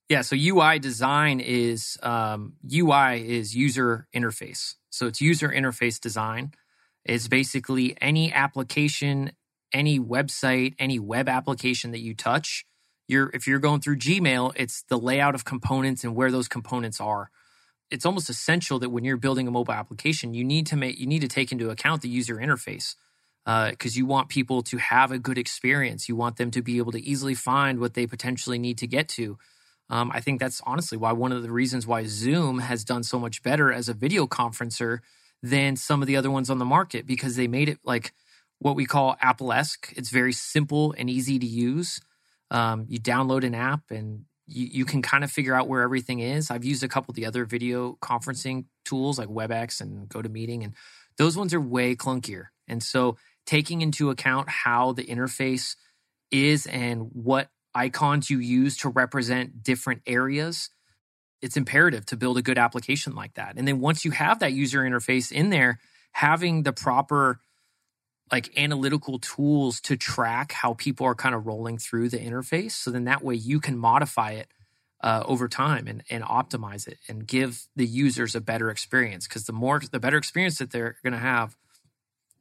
Yeah, so UI design is um, UI is user interface. So it's user interface design. It's basically any application, any website, any web application that you touch. You're if you're going through Gmail, it's the layout of components and where those components are. It's almost essential that when you're building a mobile application, you need to make you need to take into account the user interface because uh, you want people to have a good experience. You want them to be able to easily find what they potentially need to get to. Um, I think that's honestly why one of the reasons why Zoom has done so much better as a video conferencer than some of the other ones on the market because they made it like what we call Apple esque. It's very simple and easy to use. Um, you download an app and you, you can kind of figure out where everything is. I've used a couple of the other video conferencing tools like WebEx and GoToMeeting, and those ones are way clunkier. And so, taking into account how the interface is and what icons you use to represent different areas, it's imperative to build a good application like that. And then once you have that user interface in there, having the proper like analytical tools to track how people are kind of rolling through the interface. So then that way you can modify it uh, over time and, and optimize it and give the users a better experience. Because the more, the better experience that they're going to have,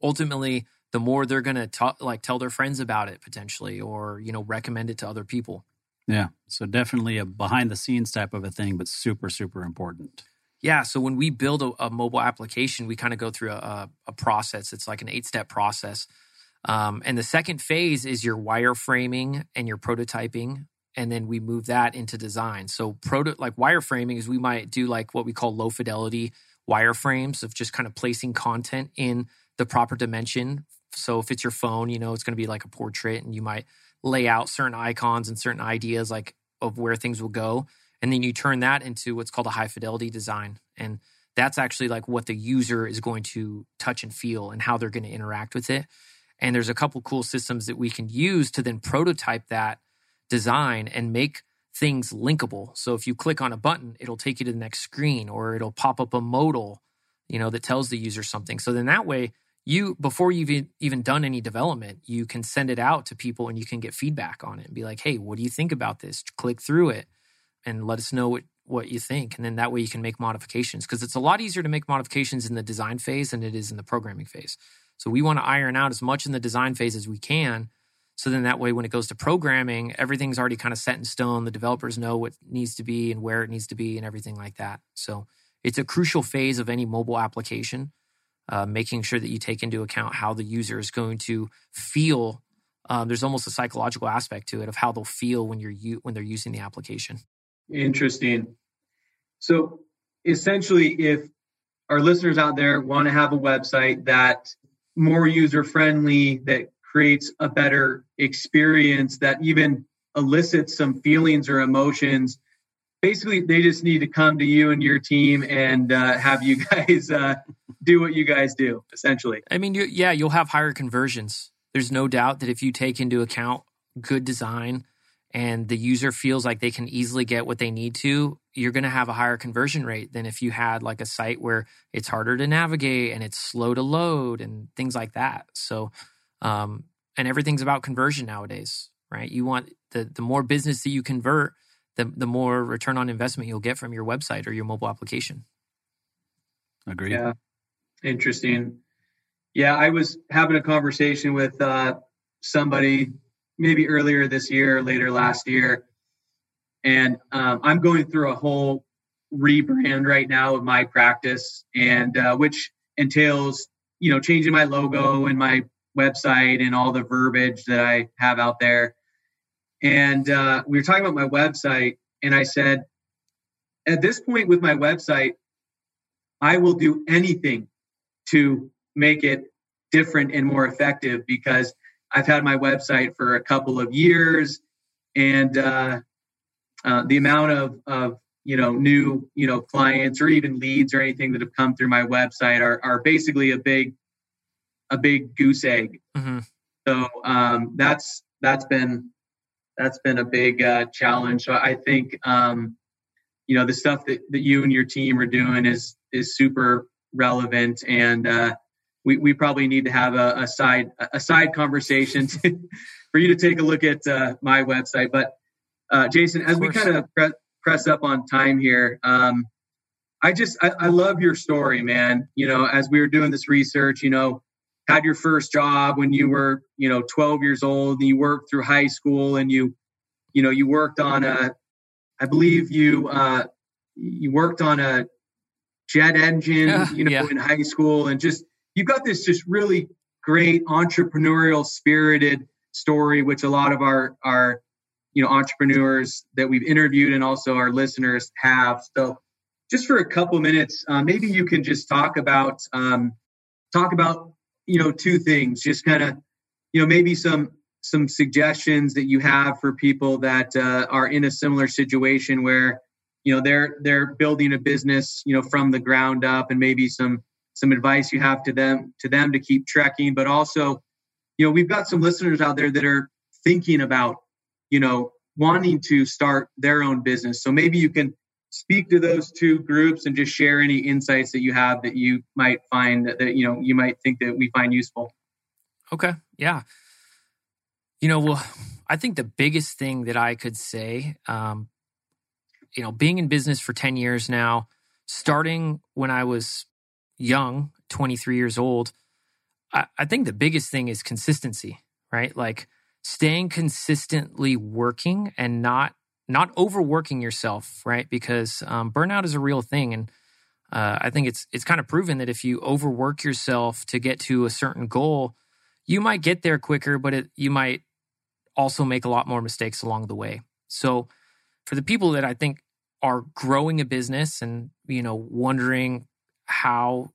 ultimately the more they're going to like tell their friends about it potentially or you know recommend it to other people. Yeah so definitely a behind the scenes type of a thing but super super important. Yeah so when we build a, a mobile application we kind of go through a, a, process. It's like an eight step process. Um, and the second phase is your wireframing and your prototyping and then we move that into design. So proto like wireframing is we might do like what we call low fidelity wireframes of just kind of placing content in the proper dimension so if it's your phone, you know, it's going to be like a portrait and you might lay out certain icons and certain ideas like of where things will go. And then you turn that into what's called a high fidelity design. And that's actually like what the user is going to touch and feel and how they're going to interact with it. And there's a couple cool systems that we can use to then prototype that design and make things linkable. So if you click on a button, it'll take you to the next screen or it'll pop up a modal, you know, that tells the user something. So then that way you before you've even done any development you can send it out to people and you can get feedback on it and be like hey what do you think about this? Click through it and let us know what what you think. And then that way you can make modifications because it's a lot easier to make modifications in the design phase than it is in the programming phase. So we want to iron out as much in the design phase as we can so then that way when it goes to programming everything's already kind of set in stone the developers know what needs to be and where it needs to be and everything like that. So it's a crucial phase of any mobile application uh, making sure that you take into account how the user is going to feel. Um, there's almost a psychological aspect to it of how they'll feel when you're u- when they're using the application. Interesting. So essentially, if our listeners out there want to have a website that more user friendly, that creates a better experience, that even elicits some feelings or emotions basically they just need to come to you and your team and uh, have you guys uh, do what you guys do essentially. I mean you, yeah you'll have higher conversions. There's no doubt that if you take into account good design and the user feels like they can easily get what they need to you're going to have a higher conversion rate than if you had like a site where it's harder to navigate and it's slow to load and things like that. So um, and everything's about conversion nowadays, right? You want the the more business that you convert, the the more return on investment you'll get from your website or your mobile application. Agreed. Yeah. Interesting. Yeah, I was having a conversation with uh, somebody maybe earlier this year, later last year, and um, I'm going through a whole rebrand right now of my practice, and uh, which entails you know changing my logo and my website and all the verbiage that I have out there. And uh, we were talking about my website, and I said, at this point with my website, I will do anything to make it different and more effective because I've had my website for a couple of years, and uh, uh, the amount of, of you know new you know clients or even leads or anything that have come through my website are are basically a big a big goose egg. Mm-hmm. So um, that's that's been that's been a big uh, challenge. So I think um, you know the stuff that, that you and your team are doing is is super relevant, and uh, we we probably need to have a, a side a side conversation to, for you to take a look at uh, my website. But uh, Jason, as we kind of pre- press up on time here, um, I just I, I love your story, man. You know, as we were doing this research, you know, had your first job when you were you know 12 years old, and you worked through high school, and you you know you worked on a I believe you uh, you worked on a jet engine, uh, you know, yeah. in high school, and just you've got this just really great entrepreneurial spirited story, which a lot of our our you know entrepreneurs that we've interviewed and also our listeners have. So, just for a couple minutes, uh, maybe you can just talk about um, talk about you know two things, just kind of you know maybe some some suggestions that you have for people that uh, are in a similar situation where you know they're they're building a business you know from the ground up and maybe some some advice you have to them to them to keep trekking but also you know we've got some listeners out there that are thinking about you know wanting to start their own business. So maybe you can speak to those two groups and just share any insights that you have that you might find that, that you know you might think that we find useful. Okay. Yeah. You know well i think the biggest thing that i could say um, you know being in business for 10 years now starting when i was young 23 years old I, I think the biggest thing is consistency right? Like staying consistently working and not not overworking yourself right? Because um, burnout is a real thing and uh, i think it's it's kind of proven that if you overwork yourself to get to a certain goal you might get there quicker but it, you might also make a lot more mistakes along the way. So for the people that i think are growing a business and you know wondering how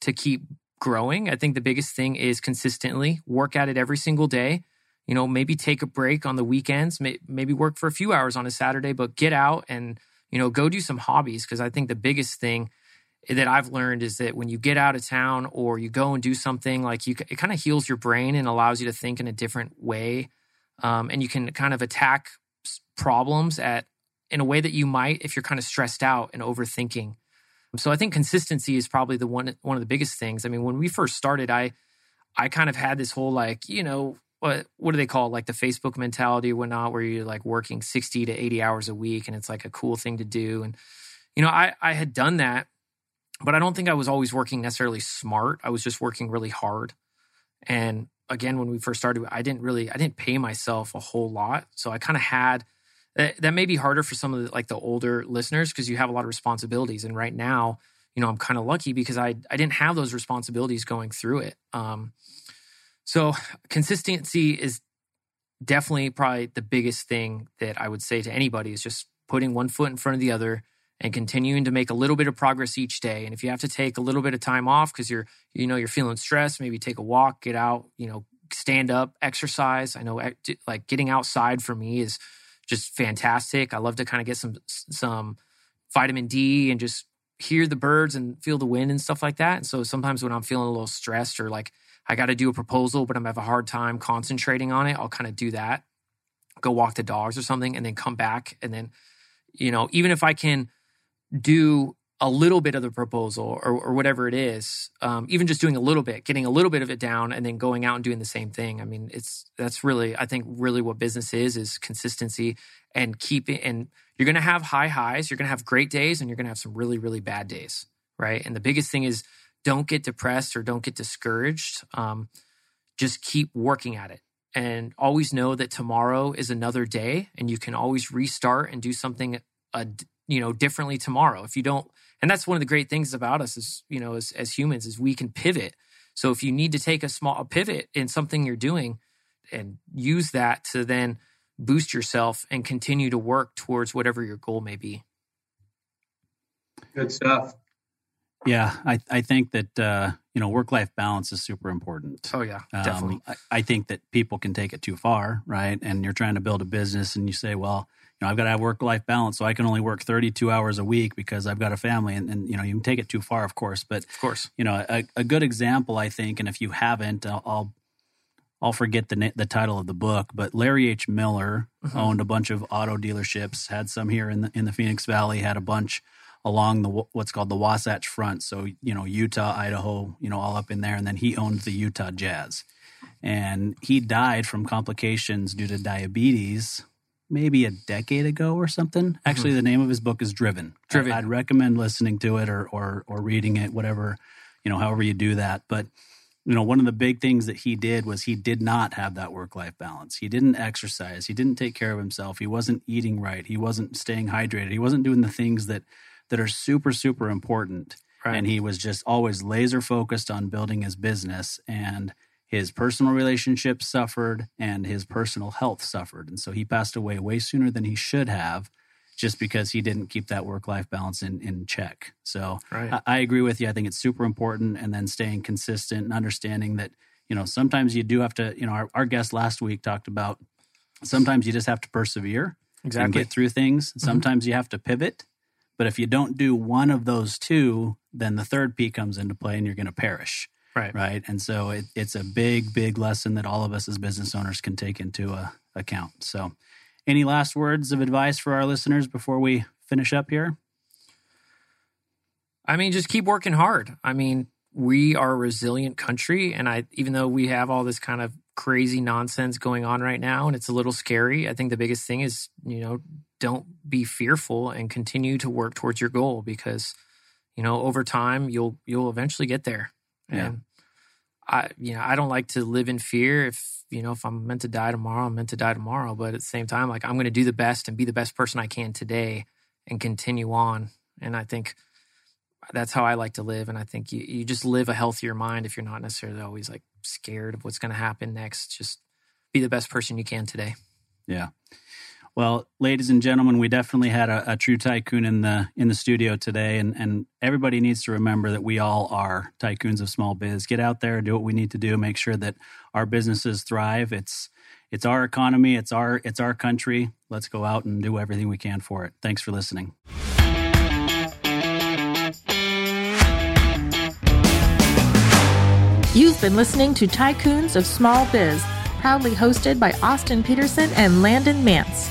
to keep growing i think the biggest thing is consistently work at it every single day you know maybe take a break on the weekends maybe work for a few hours on a saturday but get out and you know go do some hobbies. Because i think the biggest thing that i've learned is that when you get out of town or you go and do something like you it kind of heals your brain and allows you to think in a different way. Um, and you can kind of attack problems at in a way that you might if you're kind of stressed out and overthinking. So I think consistency is probably the one one of the biggest things. I mean, when we first started, I I kind of had this whole like, you know, what what do they call it? like the Facebook mentality or whatnot, where you're like working 60 to 80 hours a week and it's like a cool thing to do. And, you know, I, I had done that, but I don't think I was always working necessarily smart. I was just working really hard. And again, when we first started, I didn't really I didn't pay myself a whole lot. So I kind of had that, that may be harder for some of the like the older listeners because you have a lot of responsibilities. And right now, you know, I'm kind of lucky because I I didn't have those responsibilities going through it. Um, so consistency is definitely probably the biggest thing that I would say to anybody is just putting one foot in front of the other and continuing to make a little bit of progress each day. And if you have to take a little bit of time off because you're, you know, you're feeling stressed, maybe take a walk, get out, you know, stand up, exercise. I know eh, like getting outside for me is just fantastic. I love to kind of get some some vitamin D and just hear the birds and feel the wind and stuff like that. And so sometimes when I'm feeling a little stressed or like I got to do a proposal, but I'm have a hard time concentrating on it, I'll kind of do that. Go walk the dogs or something and then come back. And then, you know, even if I can do a little bit of the proposal or, or whatever it is, um, even just doing a little bit, getting a little bit of it down, and then going out and doing the same thing. I mean, it's that's really, I think, really what business is is consistency and keeping. And you're going to have high highs, you're going to have great days, and you're going to have some really, really bad days, right? And the biggest thing is don't get depressed or don't get discouraged. Um, just keep working at it. And always know that tomorrow is another day and you can always restart and do something uh, you know differently tomorrow. If you don't and that's one of the great things about us as you know as, as humans is we can pivot. So if you need to take a small a pivot in something you're doing and use that to then boost yourself and continue to work towards whatever your goal may be. Good stuff yeah, I, I think that uh, you know work life balance is super important. Oh yeah, definitely. Um, I, I, think that people can take it too far, right? And you're trying to build a business, and you say, well, you know, I've got to have work life balance, so I can only work 32 hours a week because I've got a family, and, and you know, you can take it too far, of course. But of course, you know, a, a good example, I think, and if you haven't, I'll, I'll I'll forget the the title of the book, but Larry H. Miller mm-hmm. owned a bunch of auto dealerships, had some here in the in the Phoenix Valley, had a bunch along the what's called the Wasatch Front. So you know Utah, Idaho, you know all up in there, and then he owned the Utah Jazz, and he died from complications due to diabetes. Maybe a decade ago or something. Actually, mm-hmm. the name of his book is Driven. Driven. I'd recommend listening to it or or or reading it, whatever you know, however you do that. But you know, one of the big things that he did was he did not have that work life balance. He didn't exercise. He didn't take care of himself. He wasn't eating right. He wasn't staying hydrated. He wasn't doing the things that that are super, super important. Right. And he was just always laser focused on building his business. And his personal relationships suffered and his personal health suffered. And so he passed away way sooner than he should have just because he didn't keep that work life balance in, in check. So right. I, I, agree with you. I think it's super important. And then staying consistent and understanding that, you know, sometimes you do have to, you know, our, our guest last week talked about sometimes you just have to persevere exactly. and get through things. Mm-hmm. Sometimes you have to pivot but if you don't do one of those two, then the third P comes into play and you're going to perish. Right. Right. And so it, it's a big, big lesson that all of us as business owners can take into uh, account. So, any last words of advice for our listeners before we finish up here? I mean, just keep working hard. I mean, we are a resilient country. And I, even though we have all this kind of crazy nonsense going on right now and it's a little scary, I think the biggest thing is, you know, don't be fearful and continue to work towards your goal because you know over time you'll you'll eventually get there. Yeah. and i you know i don't like to live in fear. If you know if i'm meant to die tomorrow i'm meant to die tomorrow. But at the same time like i'm going to do the best and be the best person i can today and continue on. And i think that's how i like to live. And i think you, you just live a healthier mind if you're not necessarily always like scared of what's going to happen next. Just be the best person you can today. Yeah well, ladies and gentlemen, we definitely had a, a, true tycoon in the in the studio today, and and everybody needs to remember that we all are tycoons of small biz. Get out there, and do what we need to do, make sure that our businesses thrive. It's it's our economy, it's our it's our country. Let's go out and do everything we can for it. Thanks for listening. You've been listening to Tycoons of Small Biz, proudly hosted by Austin Peterson and Landon Mance.